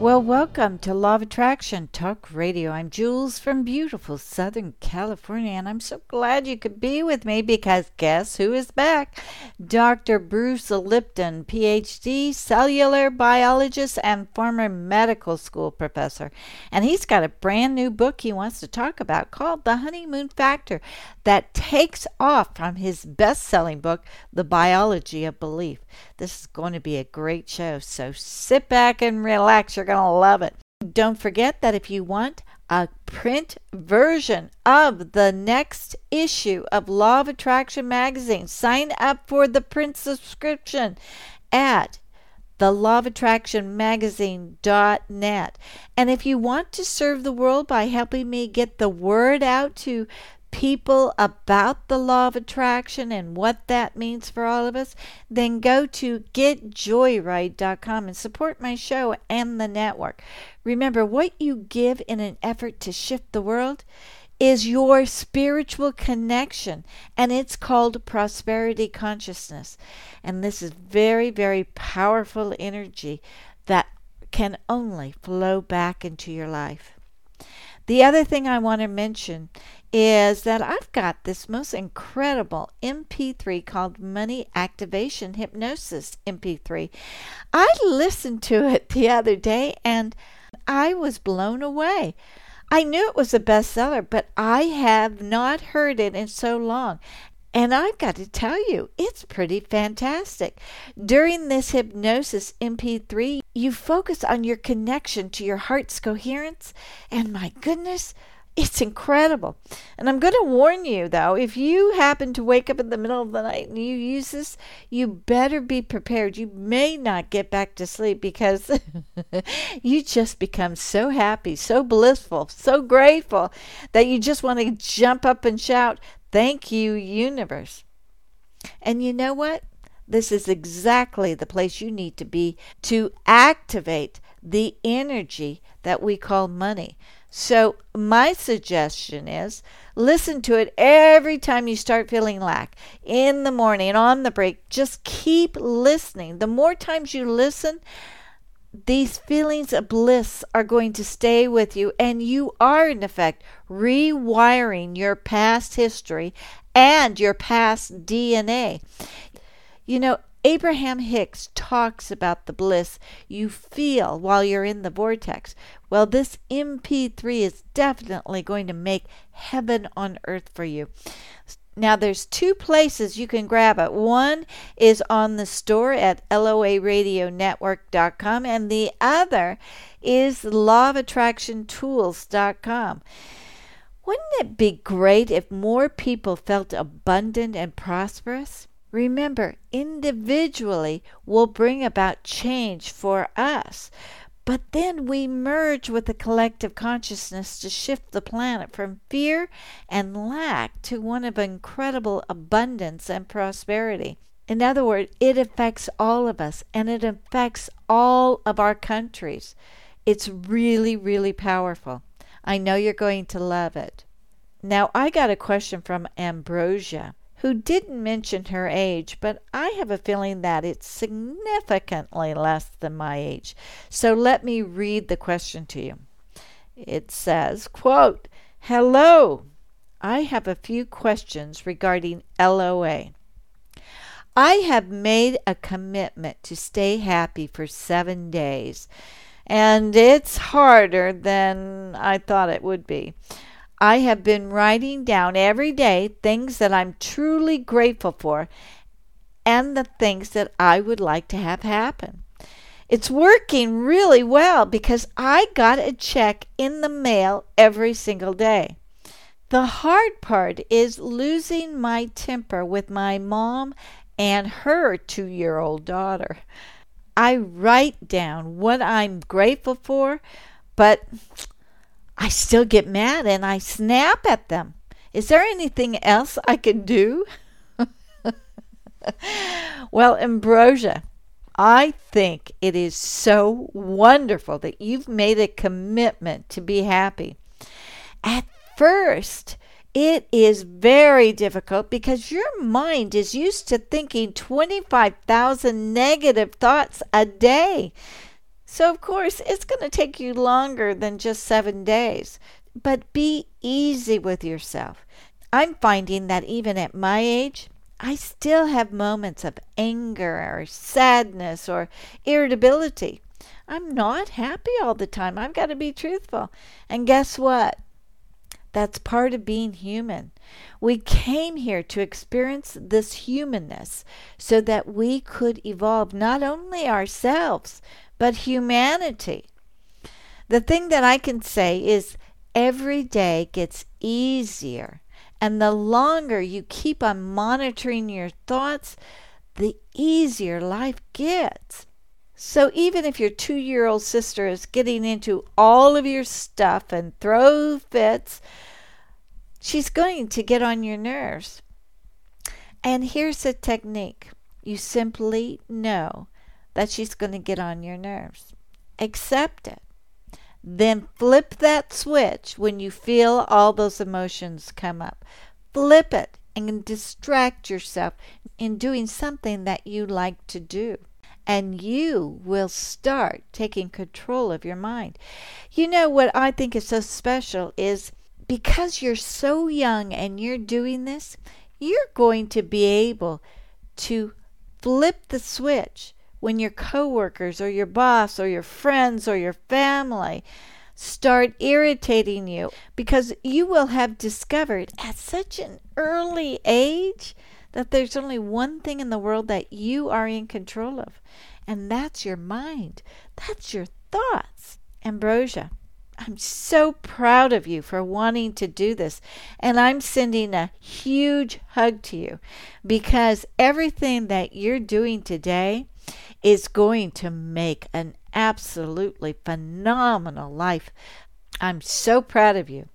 Well, welcome to Law of Attraction Talk Radio. I'm Jules from beautiful Southern California, and I'm so glad you could be with me because guess who is back? Dr. Bruce Lipton, PhD, cellular biologist, and former medical school professor. And he's got a brand new book he wants to talk about called The Honeymoon Factor that takes off from his best selling book, The Biology of Belief. This is going to be a great show, so sit back and relax. You're going to love it. Don't forget that if you want a print version of the next issue of Law of Attraction magazine, sign up for the print subscription at the law of attraction magazine.net. And if you want to serve the world by helping me get the word out to people about the law of attraction and what that means for all of us, then go to getjoyride.com and support my show and the network. Remember, what you give in an effort to shift the world is your spiritual connection, and it's called prosperity consciousness. And this is very, very powerful energy that can only flow back into your life. The other thing I want to mention is that I've got this most incredible MP3 called Money Activation Hypnosis MP3. I listened to it the other day and I was blown away. I knew it was a bestseller, but I have not heard it in so long. And I've got to tell you, it's pretty fantastic. During this hypnosis MP3, you focus on your connection to your heart's coherence, and my goodness, it's incredible. And I'm going to warn you, though, if you happen to wake up in the middle of the night and you use this, you better be prepared. You may not get back to sleep because you just become so happy, so blissful, so grateful that you just want to jump up and shout, Thank you, universe. And you know what? This is exactly the place you need to be to activate the energy that we call money. So, my suggestion is listen to it every time you start feeling lack in the morning, on the break. Just keep listening. The more times you listen, these feelings of bliss are going to stay with you, and you are, in effect, rewiring your past history and your past DNA. You know, Abraham Hicks talks about the bliss you feel while you're in the vortex. Well, this MP3 is definitely going to make heaven on earth for you. Now, there's two places you can grab it. One is on the store at loaradionetwork.com, and the other is lawofattractiontools.com. Wouldn't it be great if more people felt abundant and prosperous? Remember, individually will bring about change for us, but then we merge with the collective consciousness to shift the planet from fear and lack to one of incredible abundance and prosperity. In other words, it affects all of us and it affects all of our countries. It's really, really powerful. I know you're going to love it. Now, I got a question from Ambrosia who didn't mention her age, but I have a feeling that it's significantly less than my age. So let me read the question to you. It says, quote, Hello, I have a few questions regarding LOA. I have made a commitment to stay happy for seven days and it's harder than I thought it would be. I have been writing down every day things that I'm truly grateful for and the things that I would like to have happen. It's working really well because I got a check in the mail every single day. The hard part is losing my temper with my mom and her two year old daughter. I write down what I'm grateful for, but I still get mad and I snap at them. Is there anything else I can do? well, Ambrosia, I think it is so wonderful that you've made a commitment to be happy. At first, it is very difficult because your mind is used to thinking 25,000 negative thoughts a day. So, of course, it's going to take you longer than just seven days. But be easy with yourself. I'm finding that even at my age, I still have moments of anger or sadness or irritability. I'm not happy all the time. I've got to be truthful. And guess what? That's part of being human. We came here to experience this humanness so that we could evolve not only ourselves, but humanity. The thing that I can say is every day gets easier and the longer you keep on monitoring your thoughts, the easier life gets. So even if your two year old sister is getting into all of your stuff and throw fits, she's going to get on your nerves. And here's a technique you simply know that she's going to get on your nerves. Accept it. Then flip that switch when you feel all those emotions come up. Flip it and distract yourself in doing something that you like to do. And you will start taking control of your mind. You know what I think is so special is because you're so young and you're doing this, you're going to be able to flip the switch when your coworkers or your boss or your friends or your family start irritating you because you will have discovered at such an early age that there's only one thing in the world that you are in control of, and that's your mind. That's your thoughts. Ambrosia, I'm so proud of you for wanting to do this. And I'm sending a huge hug to you because everything that you're doing today is going to make an absolutely phenomenal life. I'm so proud of you.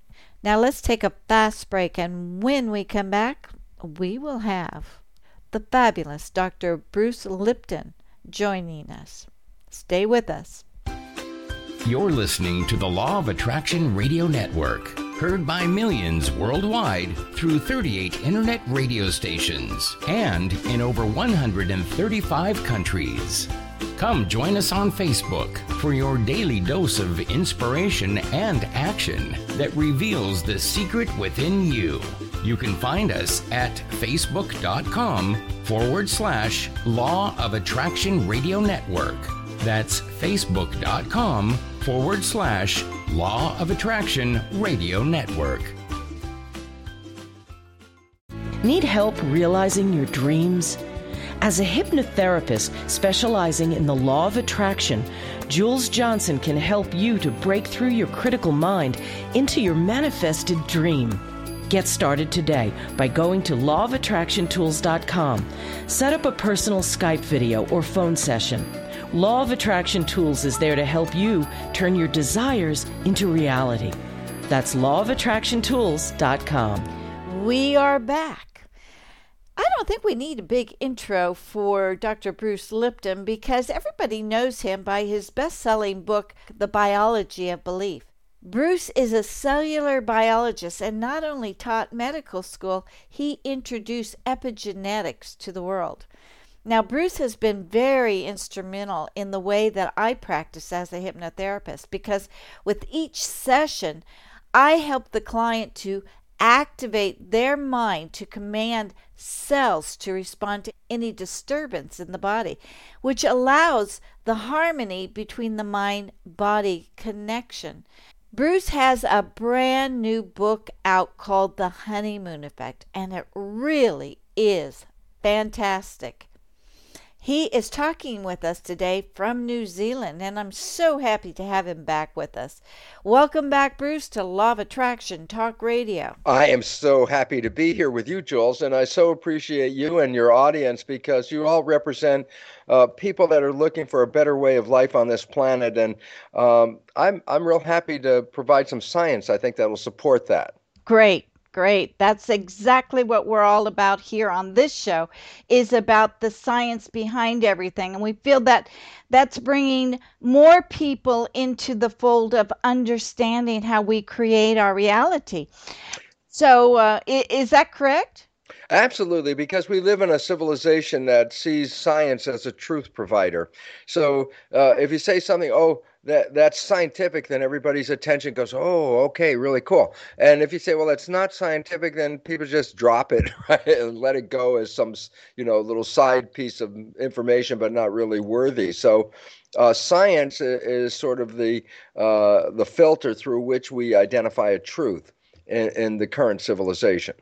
Now let's take a fast break, and when we come back, we will have the fabulous Dr. Bruce Lipton joining us. Stay with us. You're listening to the Law of Attraction Radio Network heard by millions worldwide through 38 internet radio stations and in over 135 countries. Come join us on Facebook for your daily dose of inspiration and action that reveals the secret within you. You can find us at facebook.com forward slash Law of Attraction Radio Network. That's facebook.com forward slash Law of Attraction Radio Network. Need help realizing your dreams? As a hypnotherapist specializing in the law of attraction, Jules Johnson can help you to break through your critical mind into your manifested dream. Get started today by going to lawofattractiontools.com. Set up a personal Skype video or phone session. Law of Attraction Tools is there to help you turn your desires into reality. That's lawofattractiontools.com. We are back. I don't think we need a big intro for Dr. Bruce Lipton because everybody knows him by his best selling book, The Biology of Belief. Bruce is a cellular biologist and not only taught medical school, he introduced epigenetics to the world. Now, Bruce has been very instrumental in the way that I practice as a hypnotherapist because with each session, I help the client to activate their mind to command cells to respond to any disturbance in the body, which allows the harmony between the mind body connection. Bruce has a brand new book out called The Honeymoon Effect, and it really is fantastic. He is talking with us today from New Zealand, and I'm so happy to have him back with us. Welcome back, Bruce, to Law of Attraction Talk Radio. I am so happy to be here with you, Jules, and I so appreciate you and your audience because you all represent uh, people that are looking for a better way of life on this planet, and um, I'm I'm real happy to provide some science. I think that will support that. Great. Great. That's exactly what we're all about here on this show is about the science behind everything. And we feel that that's bringing more people into the fold of understanding how we create our reality. So, uh, is that correct? Absolutely, because we live in a civilization that sees science as a truth provider. So uh, if you say something, oh, that that's scientific, then everybody's attention goes, oh, okay, really cool. And if you say, well, that's not scientific, then people just drop it, right, and let it go as some, you know, little side piece of information, but not really worthy. So. Uh, science is sort of the uh, the filter through which we identify a truth in, in the current civilization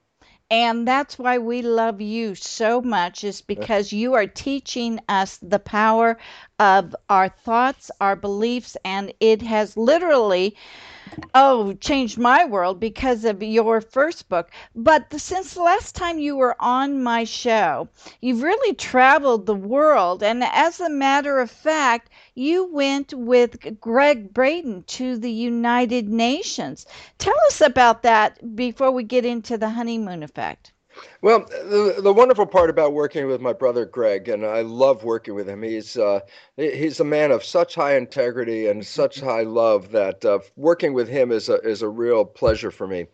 and that's why we love you so much is because you are teaching us the power of our thoughts our beliefs and it has literally oh changed my world because of your first book. But since the last time you were on my show you've really traveled the world. And as a matter of fact you went with Gregg Braden to the United Nations. Tell us about that before we get into the honeymoon effect well, the, the wonderful part about working with my brother Gregg, and I love working with him. He's uh, he's a man of such high integrity and such mm-hmm. high love that uh, working with him is a is a real pleasure for me.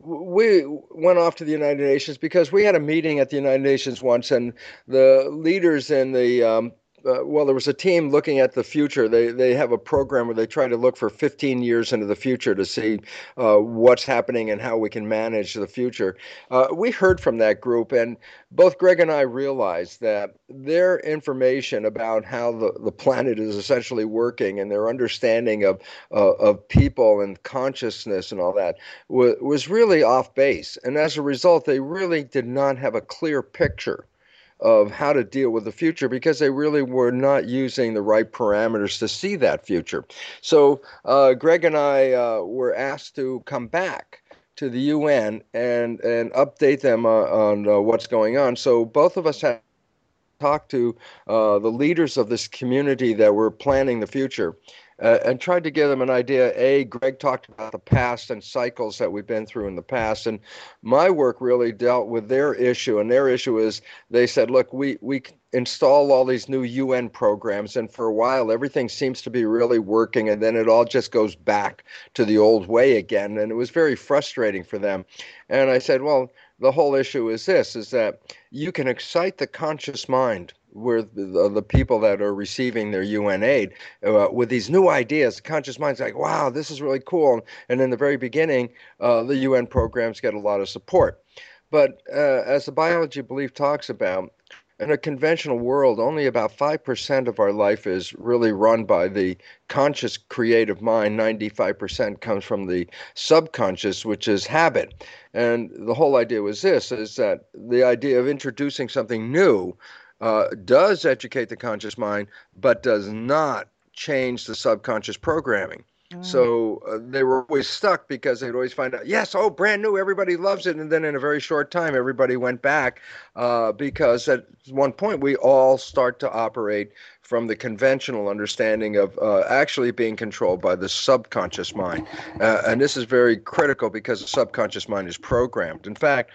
We went off to the United Nations because we had a meeting at the United Nations once, and the leaders in the um, uh, well, there was a team looking at the future. They they have a program where they try to look for 15 years into the future to see uh, what's happening and how we can manage the future. Uh, we heard from that group, and both Gregg and I realized that their information about how the, the planet is essentially working and their understanding of uh, of people and consciousness and all that was, was really off base. And as a result, they really did not have a clear picture of how to deal with the future because they really were not using the right parameters to see that future. So uh, Gregg and I uh, were asked to come back to the UN and and update them uh, on uh, what's going on. So both of us had talked to uh, the leaders of this community that were planning the future uh, and tried to give them an idea. A, Gregg talked about the past and cycles that we've been through in the past, and my work really dealt with their issue. And their issue is they said, look, we we install all these new UN programs, and for a while everything seems to be really working, and then it all just goes back to the old way again, and it was very frustrating for them. And I said, well, the whole issue is this: is that you can excite the conscious mind with the, people that are receiving their UN aid uh, with these new ideas. The conscious mind's like, wow, this is really cool. And in the very beginning, uh, the UN programs get a lot of support. But uh, as the biology belief talks about, in a conventional world, only about 5% of our life is really run by the conscious creative mind. 95% comes from the subconscious, which is habit. And the whole idea was this is that the idea of introducing something new uh, does educate the conscious mind, but does not change the subconscious programming. Mm. So uh, they were always stuck because they'd always find out, yes, oh, brand new, everybody loves it. And then in a very short time, everybody went back uh, because at one point we all start to operate from the conventional understanding of uh, actually being controlled by the subconscious mind. Uh, and this is very critical because the subconscious mind is programmed. In fact,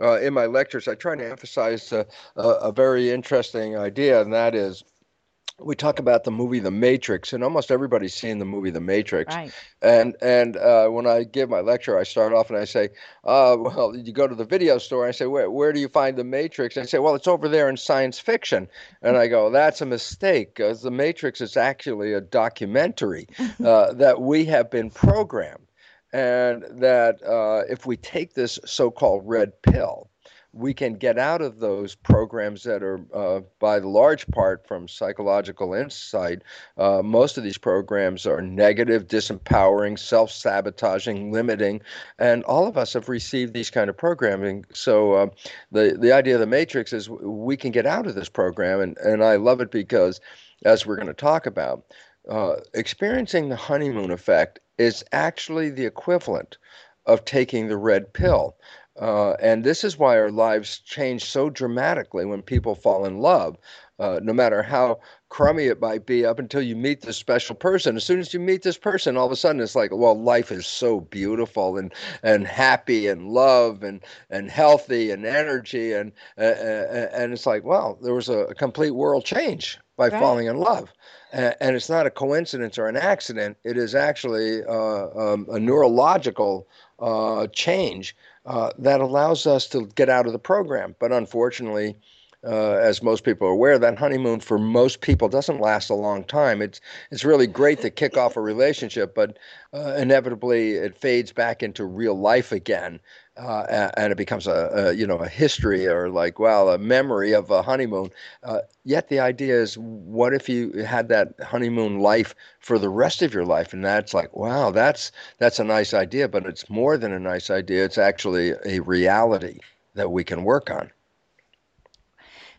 uh, in my lectures, I try to emphasize a, a very interesting idea, and that is we talk about the movie The Matrix, and almost everybody's seen the movie The Matrix. Right. And and uh, when I give my lecture, I start off and I say, uh, "Well, you go to the video store." I say, "Where where do you find The Matrix?" And I say, "Well, it's over there in science fiction." And I go, "That's a mistake, because The Matrix is actually a documentary uh, that we have been programmed." And that uh, if we take this so-called red pill, we can get out of those programs that are, uh, by the large part, from psychological insight. Uh, most of these programs are negative, disempowering, self sabotaging, limiting, and all of us have received these kind of programming. So, uh, the, the idea of the matrix is we can get out of this program, and, and I love it because, as we're going to talk about, uh, experiencing the honeymoon effect is actually the equivalent of taking the red pill. Uh, and this is why our lives change so dramatically when people fall in love. Uh, no matter how crummy it might be, up until you meet this special person. As soon as you meet this person, all of a sudden it's like, well, life is so beautiful and and happy and love and and healthy and energy and uh, uh and it's like, well, there was a, complete world change by right. falling in love. And, it's not a coincidence or an accident. It is actually uh, um, a neurological uh, change uh, that allows us to get out of the program. But unfortunately, uh, as most people are aware, that honeymoon for most people doesn't last a long time. It's it's really great to kick off a relationship, but uh, inevitably it fades back into real life again, uh, and it becomes a, a, you know a history or like well a memory of a honeymoon. Uh, yet the idea is, what if you had that honeymoon life for the rest of your life? And that's like wow, that's that's a nice idea, but it's more than a nice idea. It's actually a reality that we can work on.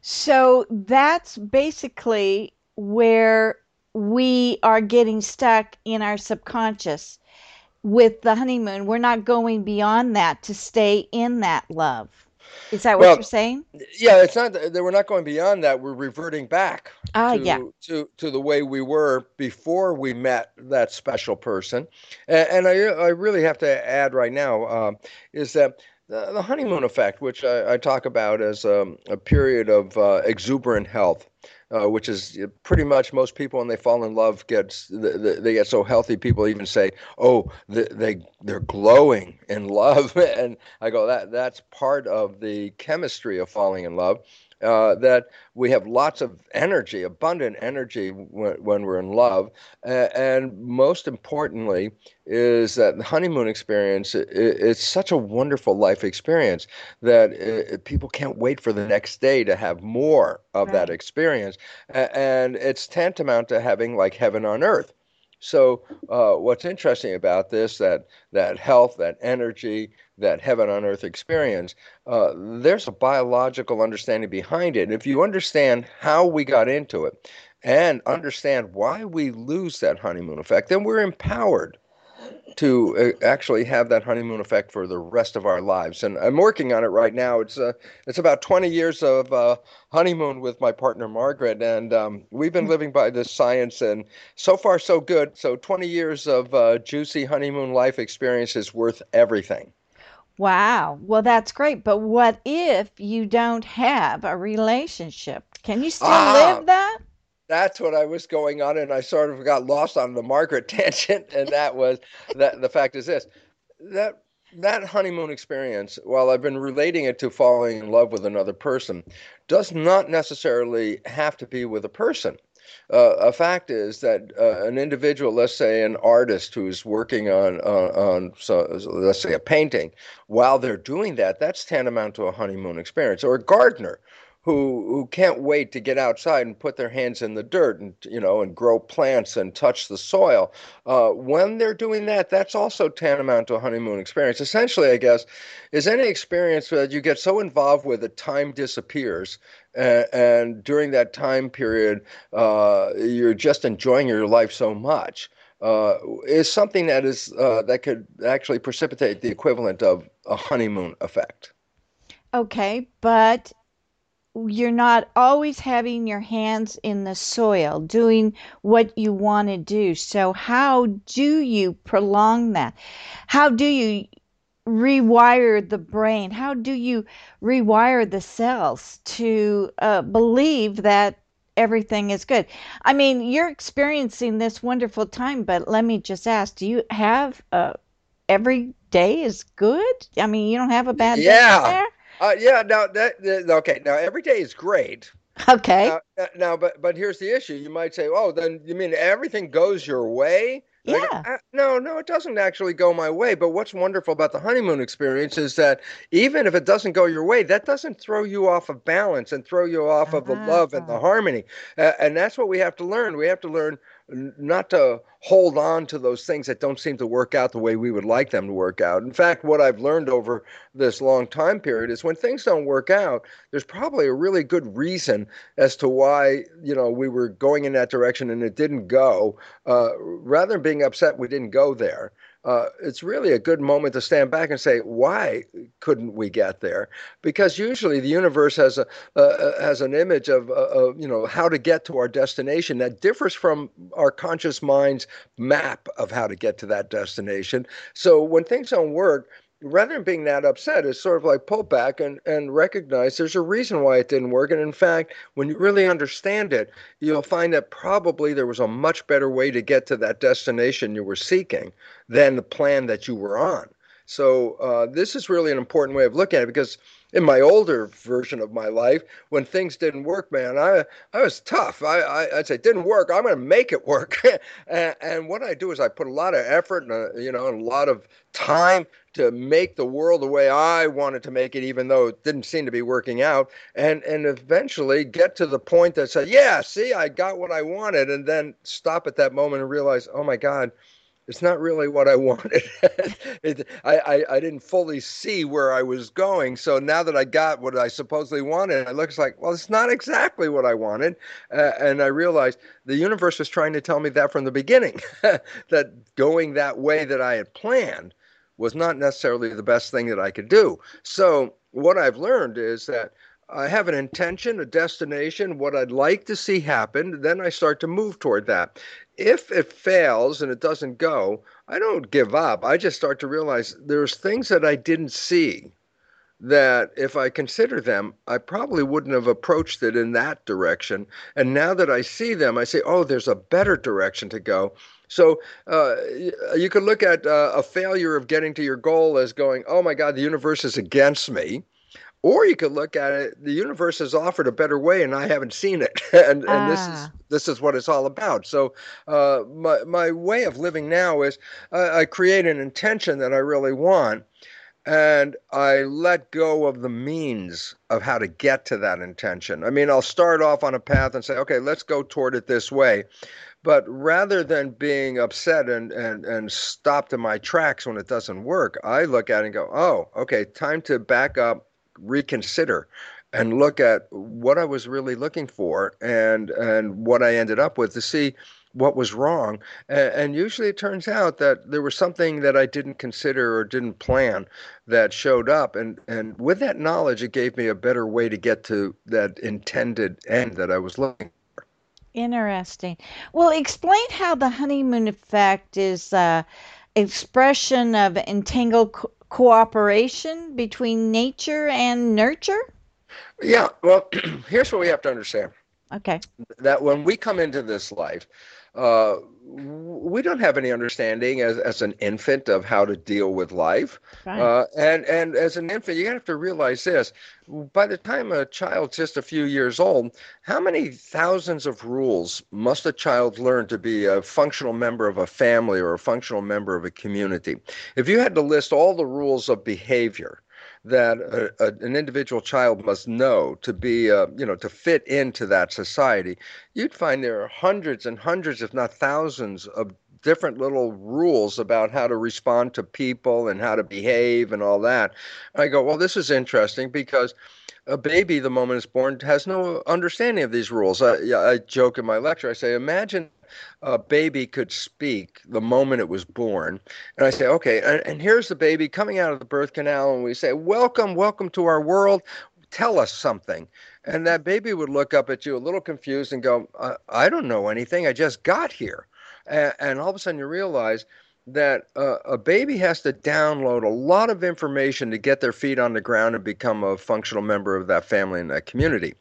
So that's basically where we are getting stuck in our subconscious with the honeymoon. We're not going beyond that to stay in that love. Is that what well, you're saying? Yeah, it's not that we're not going beyond that. We're reverting back ah, to, yeah. to to the way we were before we met that special person. And, and I I really have to add right now um, is that the, the, honeymoon effect, which I, I talk about as um, a period of uh, exuberant health, uh, which is pretty much most people when they fall in love get they get so healthy. People even say, "Oh, they they're glowing in love," and I go, "That that's part of the chemistry of falling in love." Uh, that we have lots of energy, abundant energy when, when we're in love. Uh, and most importantly, is that the honeymoon experience, it, it's such a wonderful life experience that it, people can't wait for the next day to have more of right. that experience. And it's tantamount to having like heaven on earth. So, uh, what's interesting about this that that health, that energy, that heaven on earth experience, uh, there's a biological understanding behind it. And if you understand how we got into it and understand why we lose that honeymoon effect, then we're empowered to uh, actually have that honeymoon effect for the rest of our lives. And I'm working on it right now. It's uh, it's about 20 years of uh, honeymoon with my partner Margaret, and um, we've been living by this science, and so far so good. So 20 years of uh, juicy honeymoon life experience is worth everything. Wow. Well, that's great. But what if you don't have a relationship? Can you still ah, live that? That's what I was going on, and I sort of got lost on the Margaret tangent. And that was that the fact is this that that honeymoon experience, while I've been relating it to falling in love with another person, does not necessarily have to be with a person. Uh, a fact is that uh, an individual, let's say an artist who's working on on, on so, let's say a painting, while they're doing that, that's tantamount to a honeymoon experience. Or a gardener who who can't wait to get outside and put their hands in the dirt and you know and grow plants and touch the soil. Uh, when they're doing that, that's also tantamount to a honeymoon experience. Essentially, I guess, is any experience that you get so involved with that time disappears, and, during that time period, uh, you're just enjoying your life so much. Uh, is something that is uh, that could actually precipitate the equivalent of a honeymoon effect. Okay, but you're not always having your hands in the soil doing what you want to do. So, how do you prolong that? How do you rewire the brain? How do you rewire the cells to uh, believe that everything is good? I mean, you're experiencing this wonderful time, but let me just ask do you have uh, every day is good? I mean, you don't have a bad yeah. day? Yeah. Uh, yeah. Now that, that okay. Now every day is great. Okay. Now, now, but but here's the issue. You might say, oh, then you mean everything goes your way? Yeah. Go, ah, no, no, it doesn't actually go my way. But what's wonderful about the honeymoon experience is that even if it doesn't go your way, that doesn't throw you off of balance and throw you off of the love and the Ah. harmony. Uh, and that's what we have to learn. We have to learn not to hold on to those things that don't seem to work out the way we would like them to work out. In fact, what I've learned over this long time period is when things don't work out, there's probably a really good reason as to why you know we were going in that direction and it didn't go. Uh, rather than being upset we didn't go there, uh, it's really a good moment to stand back and say, why couldn't we get there? Because usually the universe has a uh, has an image of, uh, of you know how to get to our destination that differs from our conscious mind's map of how to get to that destination. So when things don't work, rather than being that upset, it's sort of like pull back and, and recognize there's a reason why it didn't work. And in fact, when you really understand it, you'll find that probably there was a much better way to get to that destination you were seeking than the plan that you were on. So uh, this is really an important way of looking at it because in my older version of my life, when things didn't work, man, I I was tough. I, I would say didn't work. I'm going to make it work. and, and, what I do is I put a lot of effort and a, you know and a lot of time to make the world the way I wanted to make it, even though it didn't seem to be working out, and and eventually get to the point that said, yeah, see, I got what I wanted, and then stop at that moment and realize, oh my God it's not really what I wanted. it, I, I, I, didn't fully see where I was going. So now that I got what I supposedly wanted, it looks like, well, it's not exactly what I wanted. Uh, and I realized the universe was trying to tell me that from the beginning, that going that way that I had planned was not necessarily the best thing that I could do. So what I've learned is that I have an intention, a destination, what I'd like to see happen, then I start to move toward that. If it fails and it doesn't go, I don't give up. I just start to realize there's things that I didn't see that if I consider them, I probably wouldn't have approached it in that direction. And now that I see them, I say, oh, there's a better direction to go. So uh, you could look at uh, a failure of getting to your goal as going, oh my God, the universe is against me or you could look at it: the universe has offered a better way, and I haven't seen it, and, and ah. this is this is what it's all about. So, uh, my my way of living now is uh, I create an intention that I really want, and I let go of the means of how to get to that intention. I mean, I'll start off on a path and say, okay, let's go toward it this way. But rather than being upset and, and, and stopped in my tracks when it doesn't work, I look at it and go, oh, okay, time to back up, reconsider and look at what I was really looking for and and what I ended up with to see what was wrong. And, and, usually it turns out that there was something that I didn't consider or didn't plan that showed up. And, and with that knowledge, it gave me a better way to get to that intended end that I was looking for. Interesting. Well, explain how the honeymoon effect is uh, expression of entangled cooperation between nature and nurture? Yeah, well, here's what we have to understand. Okay. That when we come into this life, uh, we don't have any understanding as, as an infant of how to deal with life. Right. Uh, and, and as an infant, you have to realize this by the time a child's just a few years old, how many thousands of rules must a child learn to be a functional member of a family or a functional member of a community? If you had to list all the rules of behavior, that a, a, an individual child must know to be, uh, you know, to fit into that society, you'd find there are hundreds and hundreds, if not thousands, of different little rules about how to respond to people and how to behave and all that. I go, well, this is interesting because a baby, the moment it's born, has no understanding of these rules. I, I joke in my lecture. I say, imagine a baby could speak the moment it was born. And I say, okay, and, and here's the baby coming out of the birth canal, and we say, welcome, welcome to our world. Tell us something. And that baby would look up at you a little confused and go, I, I don't know anything. I just got here. And, and all of a sudden you realize that uh, a baby has to download a lot of information to get their feet on the ground and become a functional member of that family and that community.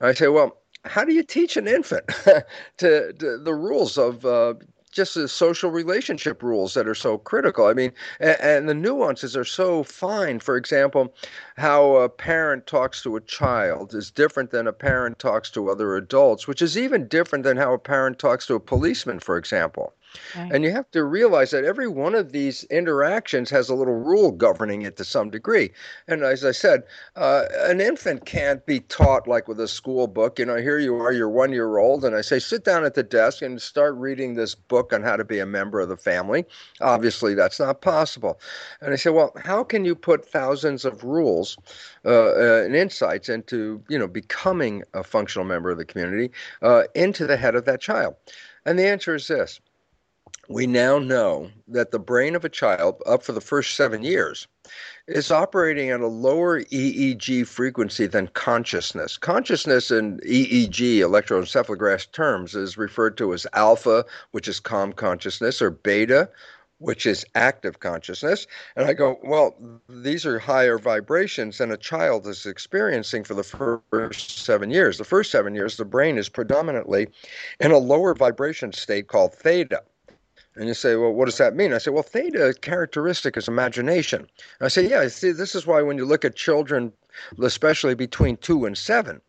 And I say, well, how do you teach an infant to, to, the rules of uh, just the social relationship rules that are so critical. I mean, and, and, the nuances are so fine. For example, how a parent talks to a child is different than a parent talks to other adults, which is even different than how a parent talks to a policeman, for example. And you have to realize that every one of these interactions has a little rule governing it to some degree. And as I said, uh, an infant can't be taught like with a school book. You know, here you are, you're one year old, and I say, sit down at the desk and start reading this book on how to be a member of the family. Obviously, that's not possible. And I say, well, how can you put thousands of rules uh, uh, and insights into, you know, becoming a functional member of the community uh, into the head of that child? And the answer is this we now know that the brain of a child, up for the first seven years, is operating at a lower EEG frequency than consciousness. Consciousness in EEG, electroencephalograph terms, is referred to as alpha, which is calm consciousness, or beta, which is active consciousness. And I go, well, these are higher vibrations than a child is experiencing for the first seven years. The first seven years, the brain is predominantly in a lower vibration state called theta. And you say, well, what does that mean? I say, well, theta characteristic is imagination. And I say, yeah, see, this is why when you look at children, especially between two and seven,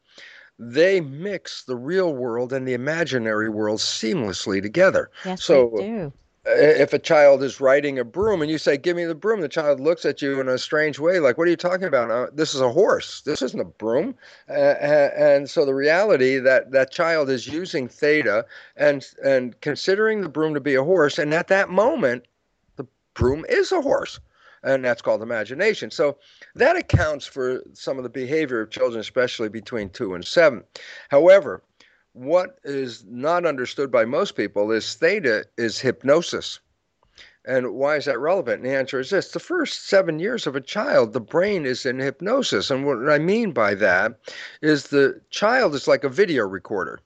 they mix the real world and the imaginary world seamlessly together. Yes, so they do if a child is riding a broom and you say, Give me the broom, the child looks at you in a strange way, like, What are you talking about? Uh, this is a horse. This isn't a broom. Uh, and so the reality that that child is using theta and, and considering the broom to be a horse. And at that moment, the broom is a horse. And that's called imagination. So that accounts for some of the behavior of children, especially between two and seven. However, what is not understood by most people is theta is hypnosis. And why is that relevant? And the answer is this the first seven years of a child, the brain is in hypnosis. And what I mean by that is the child is like a video recorder.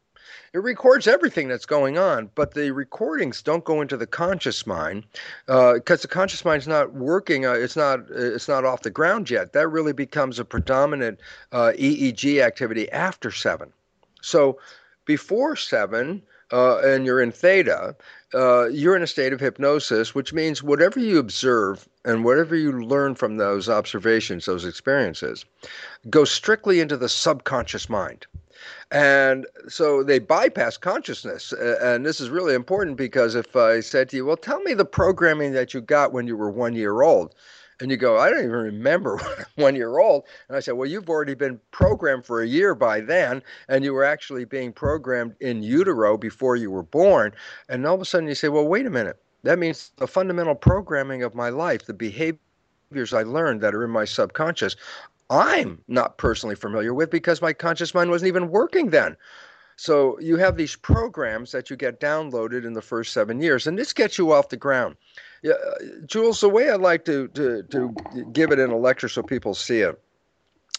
It records everything that's going on, but the recordings don't go into the conscious mind because uh, the conscious mind is not working. Uh, it's not. It's not off the ground yet. That really becomes a predominant uh, EEG activity after seven. So before seven, uh, and you're in theta, uh, you're in a state of hypnosis, which means whatever you observe and whatever you learn from those observations, those experiences, goes strictly into the subconscious mind. And so they bypass consciousness. And this is really important because if I said to you, well, tell me the programming that you got when you were one year old, and you go, I don't even remember when you're old. And I said, Well, you've already been programmed for a year by then, and you were actually being programmed in utero before you were born. And all of a sudden you say, Well, wait a minute. That means the fundamental programming of my life, the behaviors I learned that are in my subconscious, I'm not personally familiar with because my conscious mind wasn't even working then. So you have these programs that you get downloaded in the first seven years, and this gets you off the ground. Yeah, Jules, the way I'd like to, to, to give it in a lecture so people see it,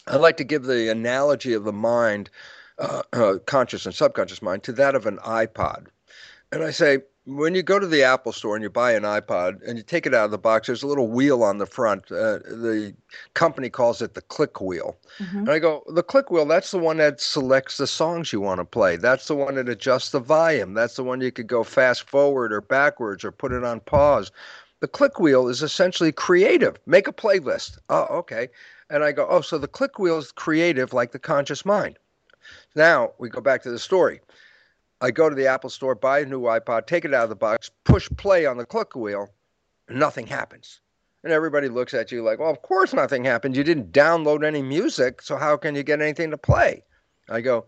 I'd like to give the analogy of the mind, uh, uh, conscious and subconscious mind, to that of an iPod. And I say, when you go to the Apple store and you buy an iPod and you take it out of the box, there's a little wheel on the front. Uh, the company calls it the click wheel. Mm-hmm. And I go, the click wheel, that's the one that selects the songs you want to play. That's the one that adjusts the volume. That's the one you could go fast forward or backwards or put it on pause. The click wheel is essentially creative. Make a playlist. Oh, okay. And I go, oh, so the click wheel is creative like the conscious mind. Now we go back to the story. I go to the Apple store, buy a new iPod, take it out of the box, push play on the click wheel, and nothing happens. And everybody looks at you like, well, of course nothing happened. You didn't download any music, so how can you get anything to play? I go,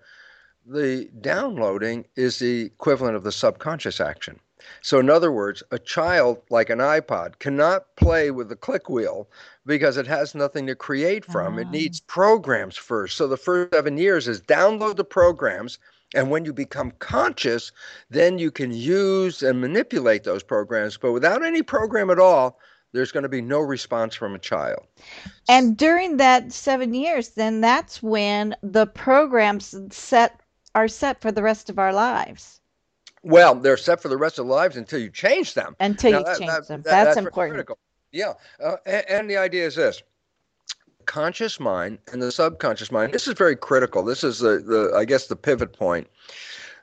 the downloading is the equivalent of the subconscious action. So, in other words, a child like an iPod cannot play with the click wheel because it has nothing to create from. It ah. needs programs first. So, the first seven years is download the programs and when you become conscious, then you can use and manipulate those programs. But without any program at all, there's going to be no response from a child. And during that seven years, then that's when the programs set are set for the rest of our lives. Well, they're set for the rest of lives until you change them. Until now, you that, change that, them. That, that's, that's, important. Critical. Yeah. Uh, and, and the idea is this conscious mind and the subconscious mind. This is very critical. This is the, the I guess the pivot point.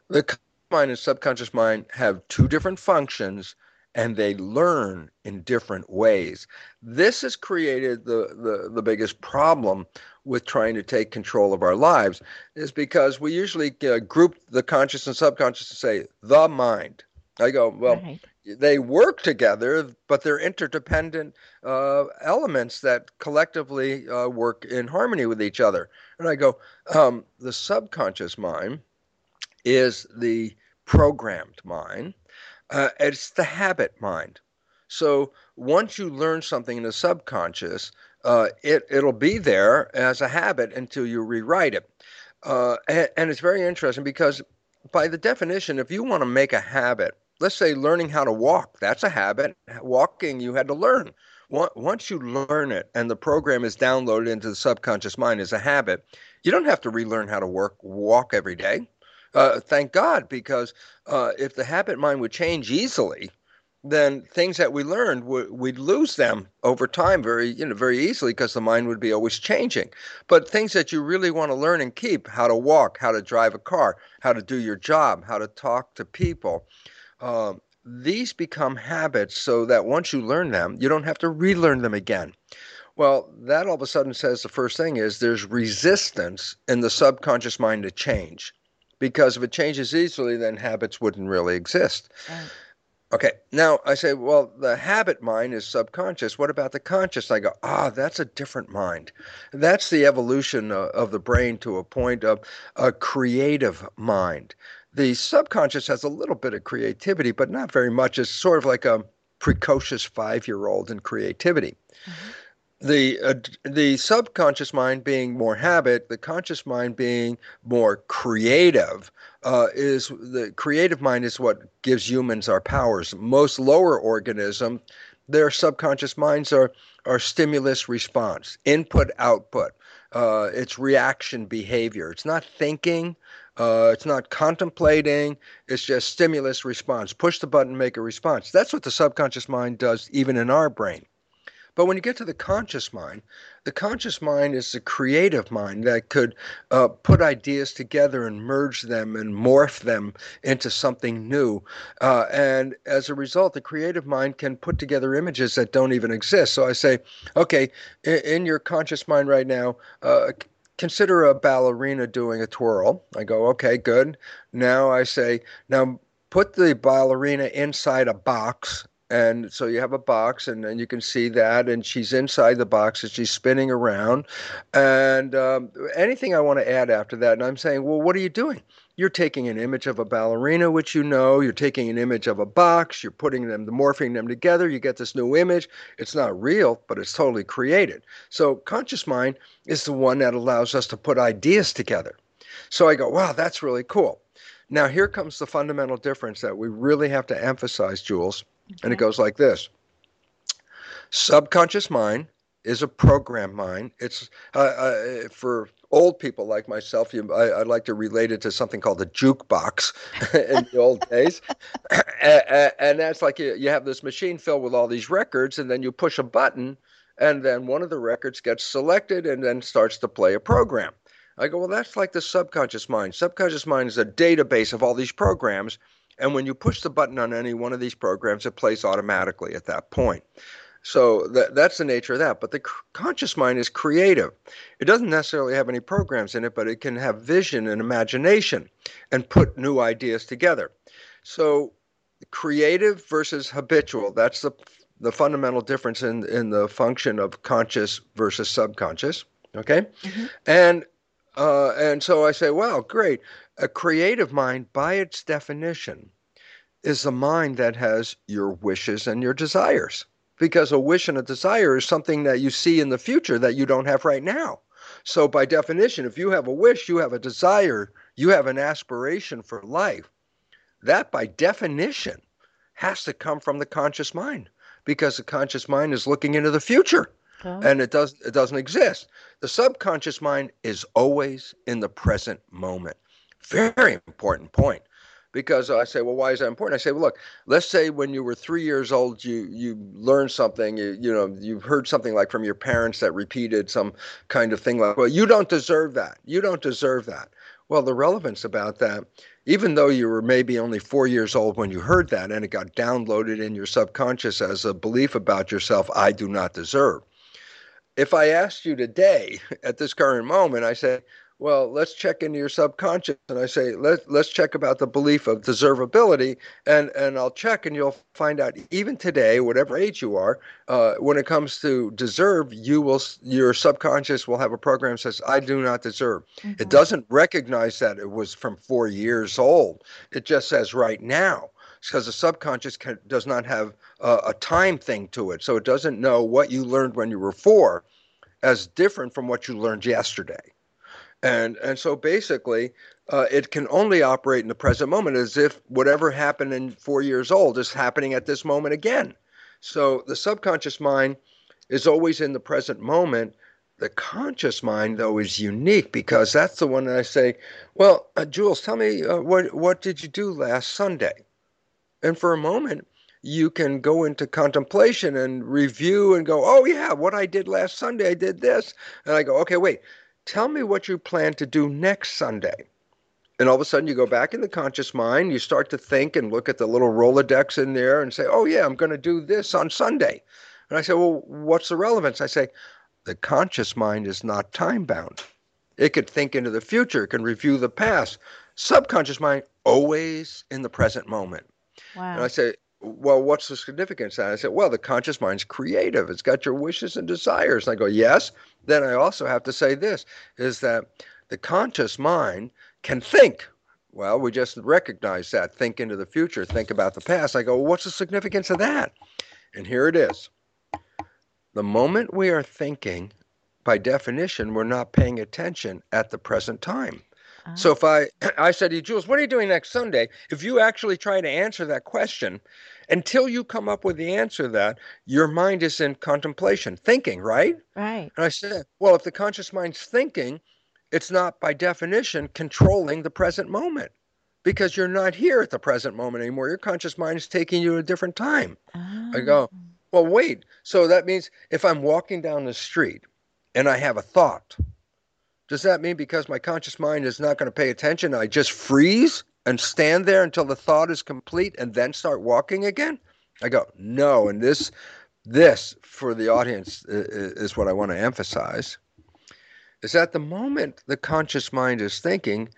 The mind and subconscious mind have two different functions and they learn in different ways. This has created the, the, the biggest problem with trying to take control of our lives is because we usually uh, group the conscious and subconscious to say the mind. I go, well, right. They work together, but they're interdependent uh, elements that collectively uh, work in harmony with each other. And I go, um, the subconscious mind is the programmed mind, uh, it's the habit mind. So once you learn something in the subconscious, uh, it it'll be there as a habit until you rewrite it. Uh, and, and it's very interesting because by the definition, if you want to make a habit, let's say learning how to walk, that's a habit. Walking, you had to learn. Once you learn it and the program is downloaded into the subconscious mind as a habit, you don't have to relearn how to work walk every day. Uh, thank God, because uh, if the habit mind would change easily, then things that we learned we'd lose them over time very you know very easily because the mind would be always changing but things that you really want to learn and keep how to walk how to drive a car how to do your job how to talk to people um, these become habits so that once you learn them you don't have to relearn them again well that all of a sudden says the first thing is there's resistance in the subconscious mind to change because if it changes easily then habits wouldn't really exist right. Okay, now I say, well, the habit mind is subconscious. What about the conscious? I go, ah, that's a different mind. That's the evolution of, of the brain to a point of a creative mind. The subconscious has a little bit of creativity, but not very much. It's sort of like a precocious five year old in creativity. Mm-hmm the uh, the subconscious mind being more habit, the conscious mind being more creative, uh, is the creative mind is what gives humans our powers. Most lower organisms, their subconscious minds are are stimulus response, input output. Uh, it's reaction behavior. It's not thinking. Uh, it's not contemplating. It's just stimulus response. Push the button, make a response. That's what the subconscious mind does, even in our brain. But when you get to the conscious mind, the conscious mind is the creative mind that could uh, put ideas together and merge them and morph them into something new. Uh, and as a result, the creative mind can put together images that don't even exist. So I say, okay, in, in your conscious mind right now, uh, consider a ballerina doing a twirl. I go, okay, good. Now I say, now put the ballerina inside a box and so you have a box and, and you can see that and she's inside the box and she's spinning around. And um, anything i want to add after that and i'm saying well what are you doing? You're taking an image of a ballerina which you know. You're taking an image of a box. You're putting them the morphing them together. You get this new image. It's not real but it's totally created. So conscious mind is the one that allows us to put ideas together. So i go wow that's really cool. Now here comes the fundamental difference that we really have to emphasize jules Okay. And it goes like this Subconscious mind is a program mind. It's uh, uh, for old people like myself. You, I, I, like to relate it to something called the jukebox in the old days, and, and, that's like you, you have this machine filled with all these records, and then you push a button, and then one of the records gets selected, and then starts to play a program. I go, well, that's like the subconscious mind. Subconscious mind is a database of all these programs, and when you push the button on any one of these programs, it plays automatically at that point. So that, that's the nature of that. But the conscious mind is creative. It doesn't necessarily have any programs in it, but it can have vision and imagination and put new ideas together. So creative versus habitual, that's the, the fundamental difference in, in the function of conscious versus subconscious. Okay? Mm-hmm. And uh, and so I say, wow, great. A creative mind, by its definition, is a mind that has your wishes and your desires. Because a wish and a desire is something that you see in the future that you don't have right now. So, by definition, if you have a wish, you have a desire, you have an aspiration for life, that by definition has to come from the conscious mind because the conscious mind is looking into the future and it does it doesn't exist. The subconscious mind is always in the present moment. Very important point. Because I say, well, why is that important? I say, well, look, let's say when you were three years old, you you learned something, you you know, you heard something like from your parents that repeated some kind of thing like, well, you don't deserve that. You don't deserve that. Well, the relevance about that, even though you were maybe only four years old when you heard that and it got downloaded in your subconscious as a belief about yourself, I do not deserve. If I asked you today, at this current moment, I say, well, let's check into your subconscious. And I say, Let, let's check about the belief of deservability. And, and I'll check, and you'll find out even today, whatever age you are, uh, when it comes to deserve, you will your subconscious will have a program that says, I do not deserve. Mm-hmm. It doesn't recognize that it was from four years old. It just says right now because the subconscious can, does not have a, time thing to it. So it doesn't know what you learned when you were four as different from what you learned yesterday. And and so basically uh, it can only operate in the present moment as if whatever happened in four years old is happening at this moment again. So the subconscious mind is always in the present moment. The conscious mind though is unique because that's the one that i say well uh, jules tell me uh, what what did you do last sunday and for a moment you can go into contemplation and review and go oh yeah what i did last sunday i did this and i go okay wait Tell me what you plan to do next Sunday. And all of a sudden, you go back in the conscious mind, you start to think and look at the little Rolodex in there and say, oh, yeah, I'm going to do this on Sunday. And I say, well, what's the relevance? I say, the conscious mind is not time bound. It could think into the future, it can review the past. Subconscious mind, always in the present moment. Wow. And I say, well, what's the significance? And I said, well, the conscious mind's creative. It's got your wishes and desires. And I go, yes. Then I also have to say this is that the conscious mind can think. Well, we just recognize that. Think into the future, think about the past. I go, well, what's the significance of that? And here it is. The moment we are thinking, by definition, we're not paying attention at the present time. So if I I said to you, Jules, what are you doing next Sunday? If you actually try to answer that question, until you come up with the answer to that, your mind is in contemplation, thinking, right? Right. And I said, well, if the conscious mind's thinking, it's not by definition controlling the present moment because you're not here at the present moment anymore. Your conscious mind is taking you to a different time. Oh. I go, ah. well, wait. So that means if I'm walking down the street and I have a thought, does that mean because my conscious mind is not going to pay attention, I just freeze and stand there until the thought is complete and then start walking again? I go, no. And this, this for the audience uh, uh, is what I want to emphasize is that the moment the conscious mind is thinking,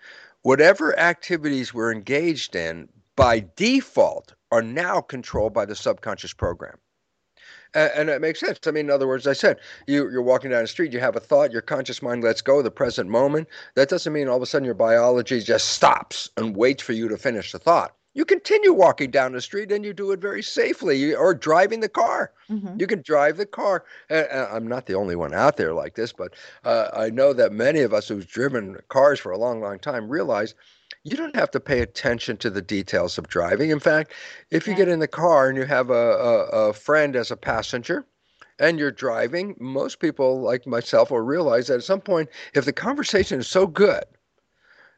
whatever activities we're engaged in by default are now controlled by the subconscious program and, and it makes sense. I mean, in other words, I said you, you're walking down the street, you have a thought, your conscious mind lets go of the present moment. That doesn't mean all of a sudden your biology just stops and waits for you to finish the thought. You continue walking down the street and you do it very safely, you, or driving the car. Mm-hmm. You can drive the car. And, I'm not the only one out there like this, but uh, I know that many of us who've driven cars for a long, long time realize you don't have to pay attention to the details of driving. In fact, if you get in the car and you have a, a, a friend as a passenger, and you're driving, most people like myself will realize that at some point, if the conversation is so good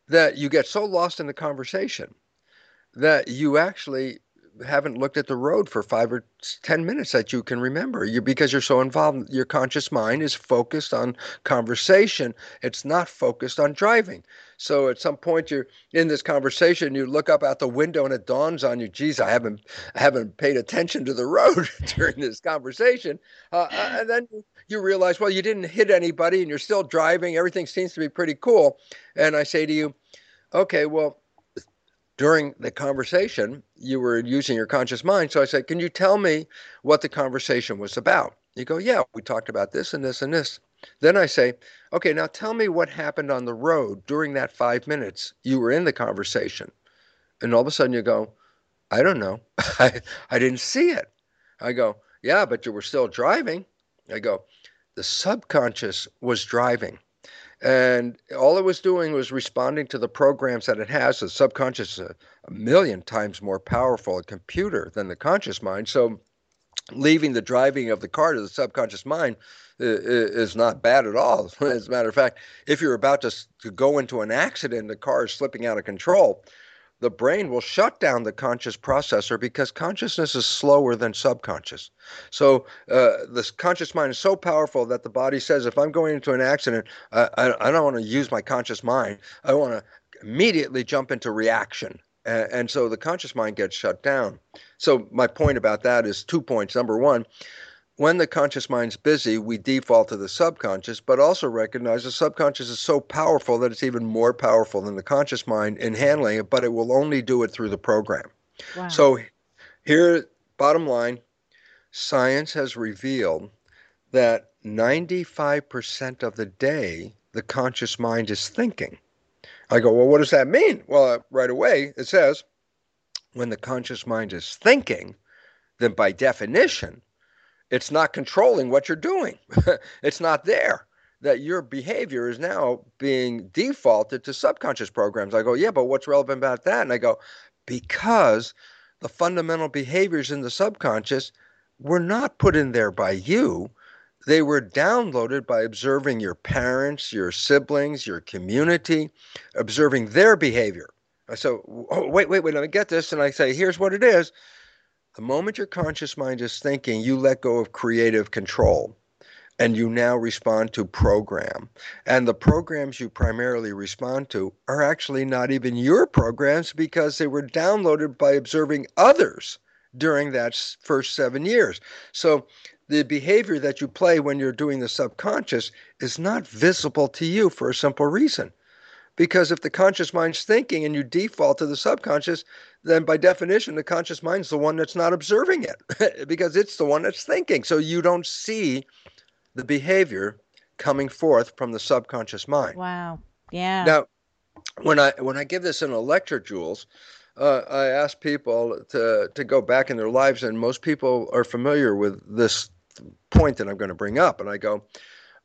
that you get so lost in the conversation that you actually haven't looked at the road for five or ten minutes that you can remember. You because you're so involved, your conscious mind is focused on conversation. It's not focused on driving. So at some point you're in this conversation, you look up out the window and it dawns on you, geez, I haven't I haven't paid attention to the road during this conversation. Uh, uh, and then you realize, well, you didn't hit anybody and you're still driving. Everything seems to be pretty cool. And I say to you, okay, well, during the conversation, you were using your conscious mind. So I said, Can you tell me what the conversation was about? You go, Yeah, we talked about this and this and this. Then I say, Okay, now tell me what happened on the road during that five minutes you were in the conversation. And all of a sudden you go, I don't know. I, I didn't see it. I go, Yeah, but you were still driving. I go, The subconscious was driving. And all it was doing was responding to the programs that it has. The subconscious is a, a million times more powerful a computer than the conscious mind. So leaving the driving of the car to the subconscious mind is not bad at all. As a matter of fact, if you're about to, to go into an accident, the car is slipping out of control, the brain will shut down the conscious processor because consciousness is slower than subconscious. So uh, the conscious mind is so powerful that the body says, if I'm going into an accident, uh, I, I don't want to use my conscious mind. I want to immediately jump into reaction. And so the conscious mind gets shut down. So my point about that is two points. Number one, when the conscious mind's busy, we default to the subconscious, but also recognize the subconscious is so powerful that it's even more powerful than the conscious mind in handling it, but it will only do it through the program. Wow. So, here, bottom line science has revealed that 95% of the day, the conscious mind is thinking. I go, well, what does that mean? Well, uh, right away, it says when the conscious mind is thinking, then by definition, it's not controlling what you're doing. it's not there. That your behavior is now being defaulted to subconscious programs. I go, yeah, but what's relevant about that? And I go, because the fundamental behaviors in the subconscious were not put in there by you. They were downloaded by observing your parents, your siblings, your community, observing their behavior. So, oh, wait, wait, wait, let me get this. And I say, here's what it is. The moment your conscious mind is thinking, you let go of creative control and you now respond to program. And the programs you primarily respond to are actually not even your programs because they were downloaded by observing others during that first seven years. So the behavior that you play when you're doing the subconscious is not visible to you for a simple reason. Because if the conscious mind's thinking and you default to the subconscious, then by definition, the conscious mind's the one that's not observing it because it's the one that's thinking. So you don't see the behavior coming forth from the subconscious mind. Wow. Yeah. Now, when I when I give this in a lecture, Jules, uh, I ask people to to go back in their lives, and most people are familiar with this point that I'm going to bring up. And I go,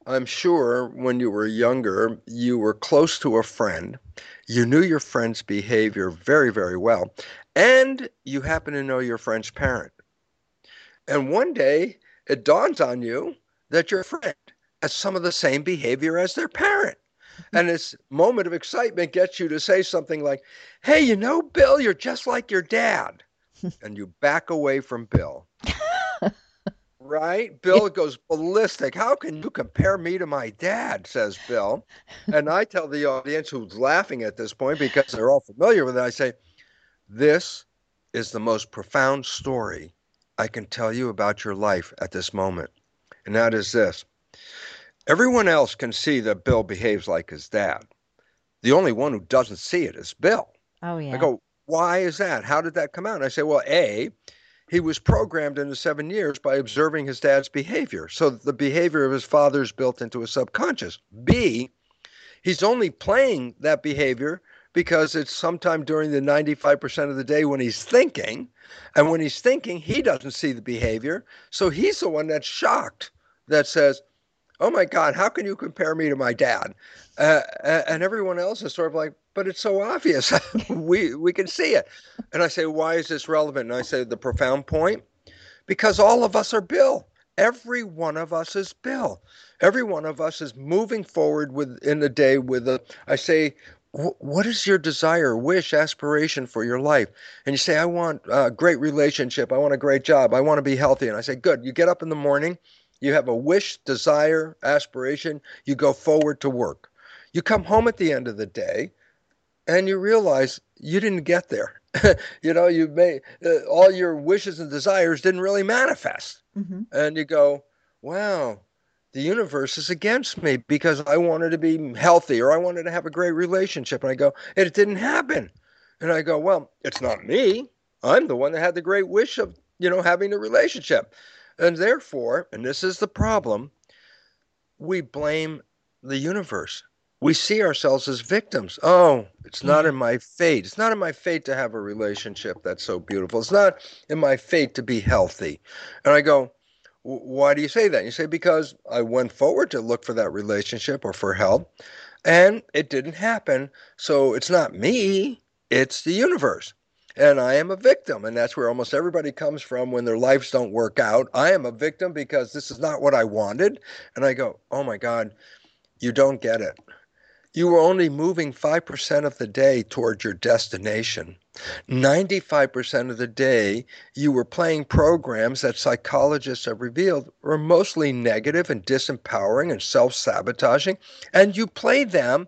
I'm sure when you were younger, you were close to a friend. You knew your friend's behavior very, very well. And you happen to know your friend's parent. And one day it dawns on you that your friend has some of the same behavior as their parent. Hmm. And this moment of excitement gets you to say something like, Hey, you know, Bill, you're just like your dad. and you back away from Bill. Right? Bill goes ballistic. How can you compare me to my dad? says Bill. And I tell the audience who's laughing at this point because they're all familiar with it, I say, This is the most profound story I can tell you about your life at this moment. And that is this everyone else can see that Bill behaves like his dad. The only one who doesn't see it is Bill. Oh, yeah. I go, Why is that? How did that come out? And I say, Well, A, he was programmed into seven years by observing his dad's behavior. So the behavior of his father is built into his subconscious. B, he's only playing that behavior because it's sometime during the 95% of the day when he's thinking. And when he's thinking, he doesn't see the behavior. So he's the one that's shocked that says, Oh my God, how can you compare me to my dad? Uh, and everyone else is sort of like, but it's so obvious. we we can see it. And I say, why is this relevant? And I say, the profound point, because all of us are Bill. Every one of us is Bill. Every one of us is moving forward with in the day with a. I say, what is your desire, wish, aspiration for your life? And you say, I want a great relationship. I want a great job. I want to be healthy. And I say, good. You get up in the morning. You have a wish, desire, aspiration. You go forward to work. You come home at the end of the day and you realize you didn't get there. you know, you may uh, all your wishes and desires didn't really manifest, mm-hmm. and you go, "Wow, the universe is against me because I wanted to be healthy or I wanted to have a great relationship," and I go, "It didn't happen," and I go, "Well, it's not me. I'm the one that had the great wish of you know having a relationship," and therefore, and this is the problem, we blame the universe we see ourselves as victims. Oh, it's not mm-hmm. in my fate. It's not in my fate to have a relationship that's so beautiful. It's not in my fate to be healthy. And I go, why do you say that? You say, because I went forward to look for that relationship or for help, and it didn't happen. So it's not me, it's the universe. And I am a victim. And that's where almost everybody comes from when their lives don't work out. I am a victim because this is not what I wanted. And I go, oh my God, you don't get it you were only moving 5% of the day toward your destination. 95% of the day, you were playing programs that psychologists have revealed were mostly negative and disempowering and self sabotaging, and you play them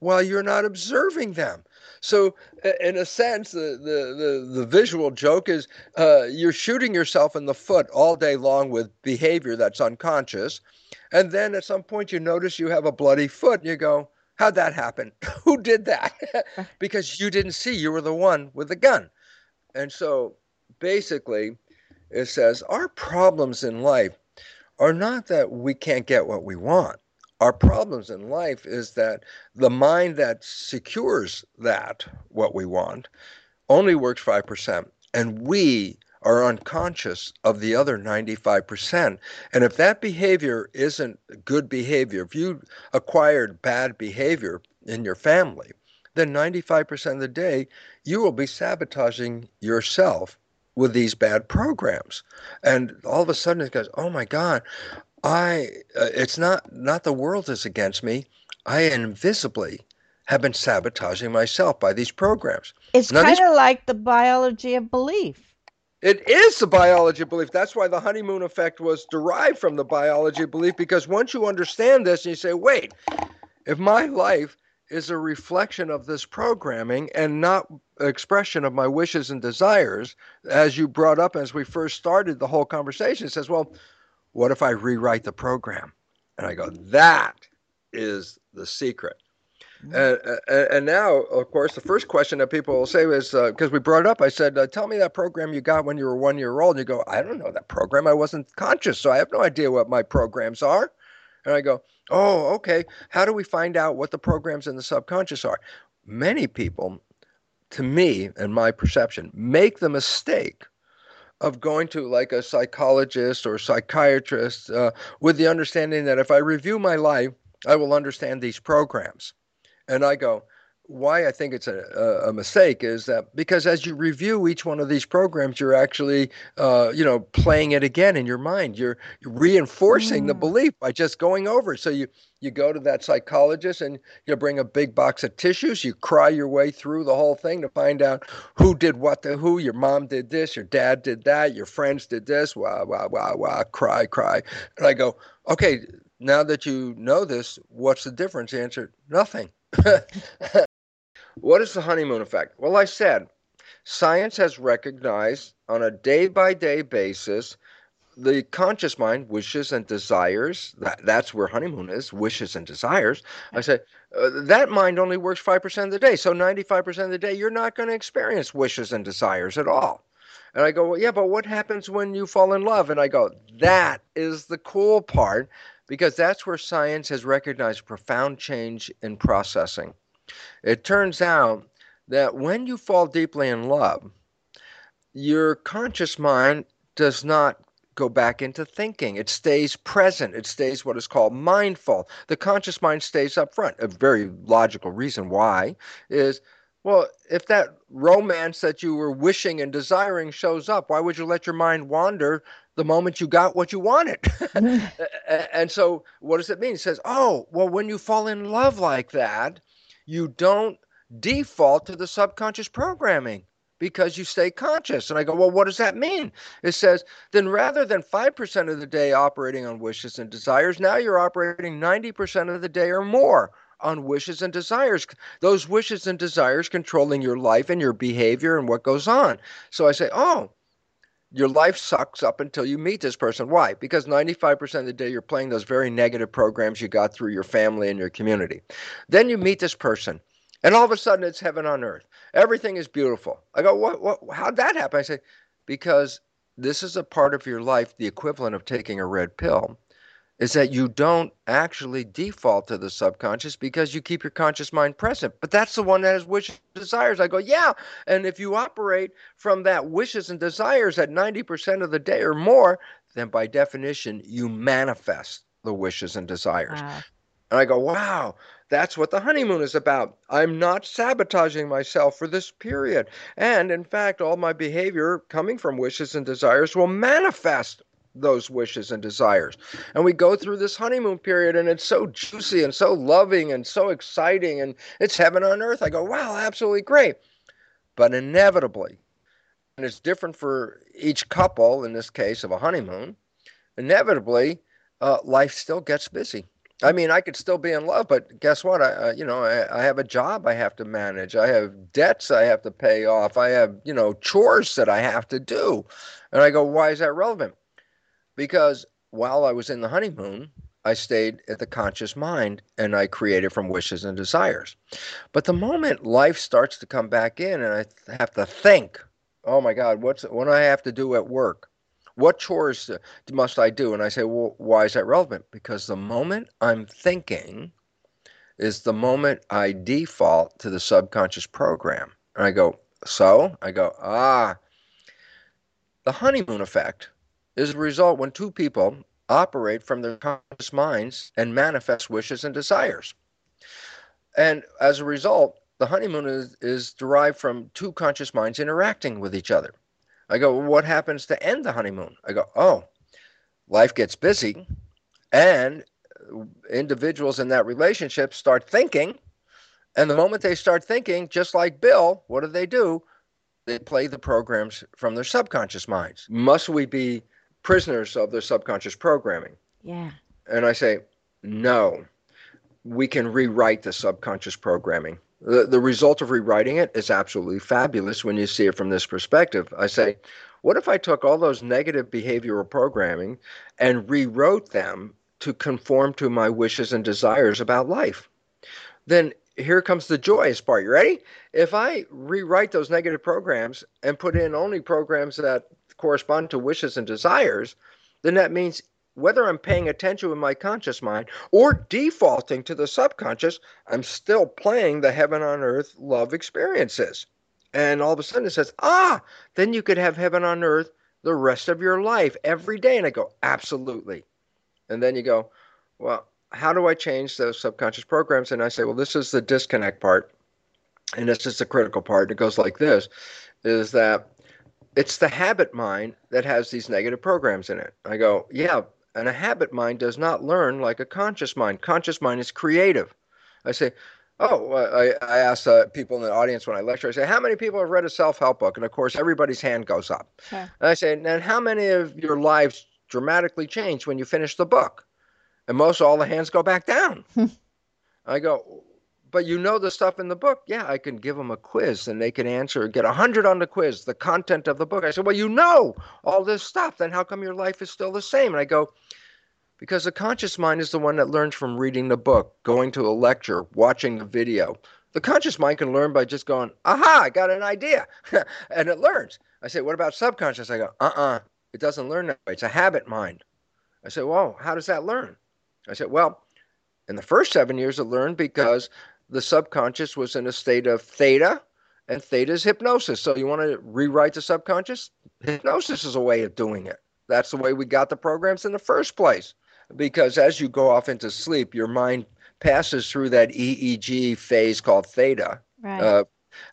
while you're not observing them. So, in a sense, the the the, the visual joke is uh, you're shooting yourself in the foot all day long with behavior that's unconscious, and then at some point you notice you have a bloody foot, and you go, "How'd that happen? Who did that?" because you didn't see you were the one with the gun, and so basically, it says our problems in life are not that we can't get what we want our problems in life is that the mind that secures that, what we want, only works 5%. And we are unconscious of the other 95%. And if that behavior isn't good behavior, if you acquired bad behavior in your family, then 95% of the day you will be sabotaging yourself with these bad programs. And all of a sudden it goes, oh my God, I uh, it's not not the world is against me. I invisibly have been sabotaging myself by these programs. It's kind of like the biology of belief. It is the biology of belief. That's why the honeymoon effect was derived from the biology of belief because once you understand this and you say, "Wait, if my life is a reflection of this programming and not expression of my wishes and desires as you brought up as we first started the whole conversation says well what if I rewrite the program? And I go, that is the secret. And, and, and, now, of course, the first question that people will say is because uh, we brought it up, I said, uh, Tell me that program you got when you were one year old. And you go, I don't know that program. I wasn't conscious, so I have no idea what my programs are. And I go, Oh, okay. How do we find out what the programs in the subconscious are? Many people, to me and my perception, make the mistake of going to like a psychologist or psychiatrist uh, with the understanding that if I review my life, I will understand these programs. And I go, why I think it's a, a, mistake is that because as you review each one of these programs, you're actually, uh, you know, playing it again in your mind. You're, reinforcing mm. the belief by just going over. So you you go to that psychologist and you bring a big box of tissues. You cry your way through the whole thing to find out who did what to who. Your mom did this. Your dad did that. Your friends did this. Wow, wow, wow, wow. Cry, cry. And I go, okay. Now that you know this, what's the difference? Answer, nothing. What is the honeymoon effect? Well, I said science has recognized on a day by day basis the conscious mind wishes and desires that, that's where honeymoon is wishes and desires. I said uh, that mind only works 5% of the day so 95% of the day you're not going to experience wishes and desires at all. And i go well, yeah but what happens when you fall in love? And i go that is the cool part because that's where science has recognized profound change in processing it turns out that when you fall deeply in love, your conscious mind does not go back into thinking. It stays present. It stays what is called mindful. The conscious mind stays up front. A very logical reason why is well, if that romance that you were wishing and desiring shows up, why would you let your mind wander the moment you got what you wanted? and so, what does it mean? It says, oh, well, when you fall in love like that, you don't default to the subconscious programming because you stay conscious. And I go, well, what does that mean? It says, then rather than 5% of the day operating on wishes and desires, now you're operating 90% of the day or more on wishes and desires. Those wishes and desires controlling your life and your behavior and what goes on. So I say, oh, your life sucks up until you meet this person. Why? Because 95% of the day you're playing those very negative programs you got through your family and your community. Then you meet this person, and all of a sudden it's heaven on earth. Everything is beautiful. I go, what, what, how'd that happen? I say, because this is a part of your life, the equivalent of taking a red pill is that you don't actually default to the subconscious because you keep your conscious mind present. But that's the one that has wishes and desires. I go, yeah. And if you operate from that wishes and desires at 90% of the day or more, then by definition, you manifest the wishes and desires. Wow. And I go, wow, that's what the honeymoon is about. I'm not sabotaging myself for this period. And in fact, all my behavior coming from wishes and desires will manifest those wishes and desires. And we go through this honeymoon period and it's so juicy and so loving and so exciting and it's heaven on earth. I go, wow, absolutely great. But inevitably, and it's different for each couple in this case of a honeymoon, inevitably, uh, life still gets busy. I mean, I could still be in love, but guess what? I, uh, you know, I, I, have a job I have to manage. I have debts I have to pay off. I have, you know, chores that I have to do. And I go, why is that relevant? Because while I was in the honeymoon, I stayed at the conscious mind and I created from wishes and desires. But the moment life starts to come back in and I have to think, oh my God, what's what do I have to do at work? What chores must I do? And I say, well, why is that relevant? Because the moment I'm thinking is the moment I default to the subconscious program. And I go, so? I go, ah. The honeymoon effect is a result when two people operate from their conscious minds and manifest wishes and desires. And as a result, the honeymoon is, is derived from two conscious minds interacting with each other. I go, well, what happens to end the honeymoon? I go, oh, life gets busy and individuals in that relationship start thinking. And the moment they start thinking, just like Bill, what do they do? They play the programs from their subconscious minds. Must we be prisoners of their subconscious programming? Yeah. And I say, no, we can rewrite the subconscious programming. The, the result of rewriting it is absolutely fabulous when you see it from this perspective. I say, what if I took all those negative behavioral programming and rewrote them to conform to my wishes and desires about life? Then here comes the joyous part. You ready? If I rewrite those negative programs and put in only programs that correspond to wishes and desires, then that means whether I'm paying attention with my conscious mind or defaulting to the subconscious, I'm still playing the heaven on earth love experiences. And all of a sudden it says, ah, then you could have heaven on earth the rest of your life every day. And I go, absolutely. And then you go, well, how do I change those subconscious programs? And I say, well, this is the disconnect part. And this is the critical part. It goes like this is that it's the habit mind that has these negative programs in it. I go, yeah, and a habit mind does not learn like a conscious mind. Conscious mind is creative. I say, oh, I, I ask uh, people in the audience when I lecture, I say, how many people have read a self help book? And of course, everybody's hand goes up. And I say, and how many of your lives dramatically changed when you finish the book? And most all the hands go back down. I go, but you know the stuff in the book. Yeah, I can give them a quiz and they can answer, get a 100 on the quiz, the content of the book. I said, Well, you know all this stuff. Then how come your life is still the same? And I go, Because the conscious mind is the one that learns from reading the book, going to a lecture, watching the video. The conscious mind can learn by just going, Aha, I got an idea. and it learns. I say, What about subconscious? I go, Uh uh-uh, uh, it doesn't learn that way. It's a habit mind. I said, Well, how does that learn? I said, Well, in the first seven years, it learned because the subconscious was in a state of theta, and theta is hypnosis. So you want to rewrite the subconscious? Hypnosis is a way of doing it. That's the way we got the programs in the first place. Because as you go off into sleep, your mind passes through that EEG phase called theta. Right. Uh,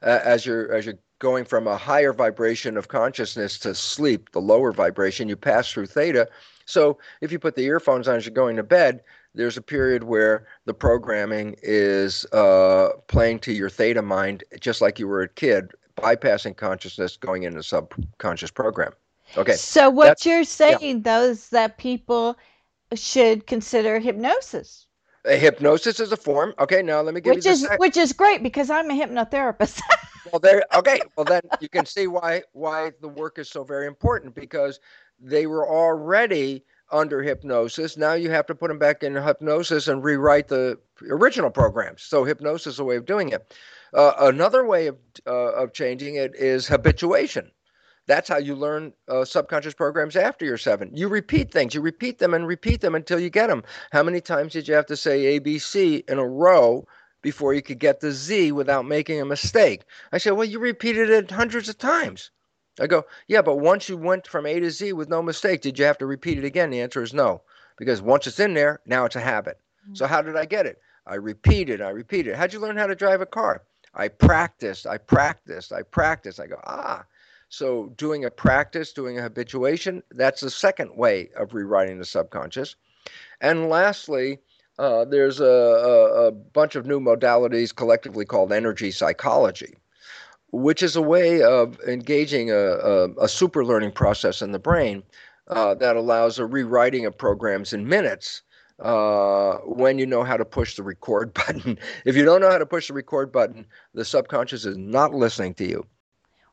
as you're as you're going from a higher vibration of consciousness to sleep, the lower vibration, you pass through theta. So if you put the earphones on as you're going to bed, there's a period where the programming is uh, playing to your theta mind, just like you were a kid, bypassing consciousness, going into subconscious program. Okay. So what That's, you're saying, yeah. though, is that people should consider hypnosis. A hypnosis is a form. Okay, now let me give which you is sec- which is great because I'm a hypnotherapist. well, there. Okay, well then you can see why why the work is so very important because they were already under hypnosis. Now you have to put them back in hypnosis and rewrite the original programs. So hypnosis is a way of doing it. Uh, another way of uh, of changing it is habituation. That's how you learn uh, subconscious programs after you're seven. You repeat things, you repeat them and repeat them until you get them. How many times did you have to say ABC in a row before you could get the Z without making a mistake? I said, well, you repeated it hundreds of times. I go, yeah, but once you went from A to Z with no mistake, did you have to repeat it again? The answer is no, because once it's in there, now it's a habit. Mm-hmm. So how did I get it? I repeated, I repeated. How'd you learn how to drive a car? I practiced, I practiced, I practiced. I go, ah. So doing a practice, doing a habituation, that's the second way of rewriting the subconscious. And lastly, uh, there's a, a, a bunch of new modalities collectively called energy psychology which is a way of engaging a, a, a super learning process in the brain uh, that allows a rewriting of programs in minutes uh, when you know how to push the record button. if you don't know how to push the record button, the subconscious is not listening to you.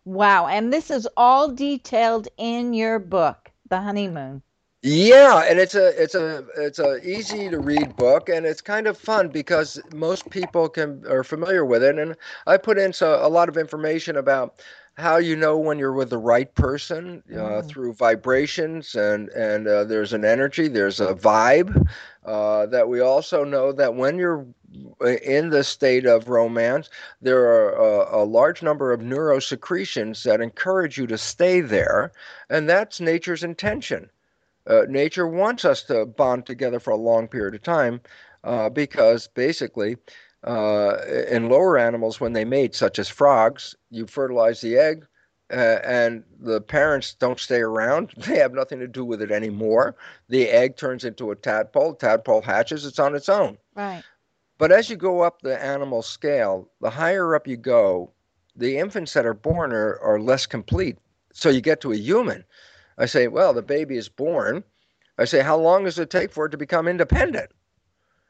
Wow. And this is all detailed in your book, The Honeymoon. Yeah, and it's a it's a it's a easy to read book, and it's kind of fun because most people can are familiar with it. And I put in so, a lot of information about how you know when you're with the right person uh, mm. through vibrations and and uh, there's an energy there's a vibe uh, that we also know that when you're in the state of romance there are a, a, large number of neurosecretions that encourage you to stay there and that's nature's intention uh, nature wants us to bond together for a long period of time uh, because basically uh, in lower animals when they mate, such as frogs, you fertilize the egg, uh, and the parents don't stay around. They have nothing to do with it anymore. The egg turns into a tadpole. Tadpole hatches. It's on its own. Right. But as you go up the animal scale, the higher up you go, the infants that are born are, are less complete. So you get to a human. I say, well, the baby is born. I say, how long does it take for it to become independent?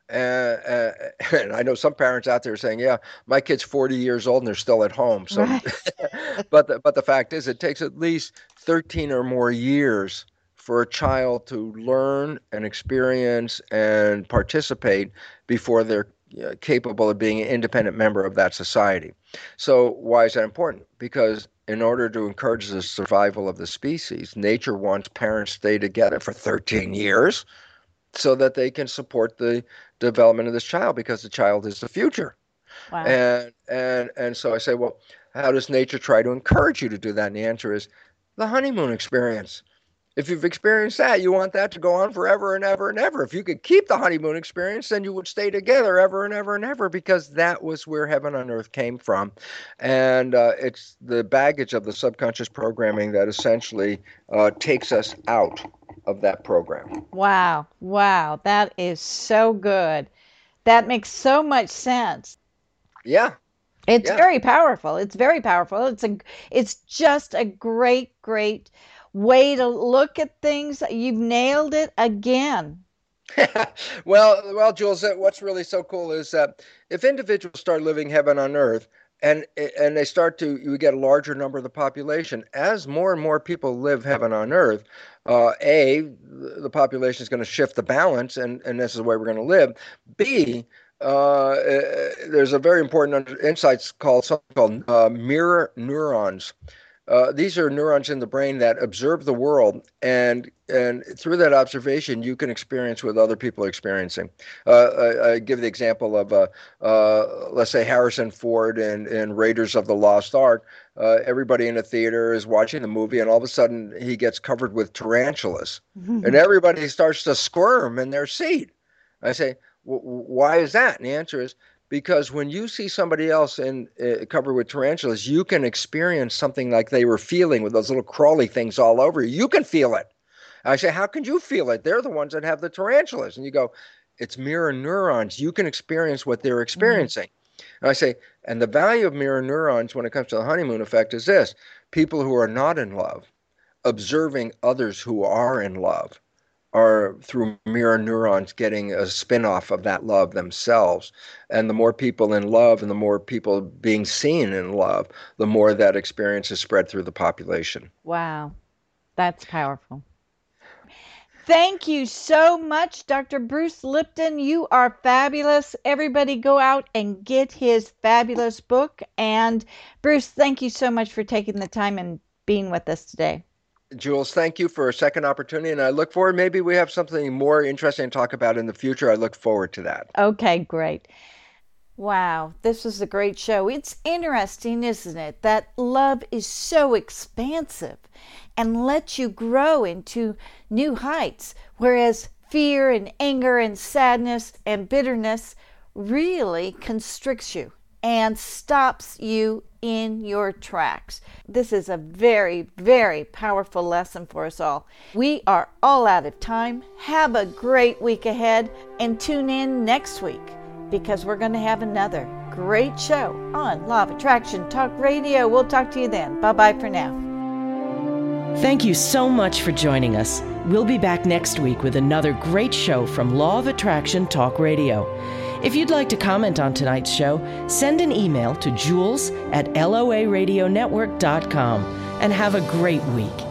And, uh, and, I know some parents out there saying, "Yeah, my kid's 40 years old and they're still at home." So, right. but the, but the fact is, it takes at least 13 or more years for a child to learn and experience and participate before they're uh, capable of being an independent member of that society. So, why is that important? Because in order to encourage the survival of the species, nature wants parents stay together for 13 years so that they can support the development of this child because the child is the future. Wow. And and and so I say, well, how does nature try to encourage you to do that? And the answer is the honeymoon experience. If you've experienced that, you want that to go on forever and ever and ever. If you could keep the honeymoon experience, then you would stay together ever and ever and ever because that was where heaven on earth came from. And uh, it's the baggage of the subconscious programming that essentially uh, takes us out of that program. Wow. Wow. That is so good. That makes so much sense. Yeah. It's yeah. very powerful. It's very powerful. It's a it's just a great great way to look at things. You've nailed it again. well, well, Jules, what's really so cool is that if individuals start living heaven on earth, and and they start to you get a larger number of the population as more and more people live heaven on earth uh, a the population is going to shift the balance and and this is the way we're going to live b uh, eh, there's a very important insights called something called uh, mirror neurons uh, these are neurons in the brain that observe the world, and and through that observation, you can experience what other people are experiencing. Uh, I, I, give the example of, uh, uh, let's say Harrison Ford and, and Raiders of the Lost Ark. Uh, everybody in the theater is watching the movie, and all of a sudden he gets covered with tarantulas, and everybody starts to squirm in their seat. I say, why is that? And the answer is because when you see somebody else in uh, covered with tarantulas, you can experience something like they were feeling with those little crawly things all over you. You can feel it. I say, how can you feel it? They're the ones that have the tarantulas, and you go, it's mirror neurons. You can experience what they're mm-hmm. experiencing. Mm-hmm. And I say, and the value of mirror neurons when it comes to the honeymoon effect is this: people who are not in love, observing others who are in love are through mirror neurons getting a spin-off of that love themselves and the more people in love and the more people being seen in love the more that experience is spread through the population wow that's powerful Thank you so much, Dr. Bruce Lipton. You are fabulous. Everybody go out and get his fabulous book. And Bruce, thank you so much for taking the time and being with us today. Jules, thank you for a second opportunity, and I look forward. Maybe we have something more interesting to talk about in the future. I look forward to that. Okay, great. Wow, this was a great show. It's interesting, isn't it, that love is so expansive and lets you grow into new heights, whereas fear and anger and sadness and bitterness really constricts you and stops you in your tracks. This is a very, very powerful lesson for us all. We are all out of time. Have a great week ahead and tune in next week because we're going to have another great show on Law of Attraction Talk Radio. We'll talk to you then. Bye bye for now. Thank you so much for joining us. We'll be back next week with another great show from Law of Attraction Talk Radio. If you'd like to comment on tonight's show, send an email to jules at loaradionetwork.com and have a great week.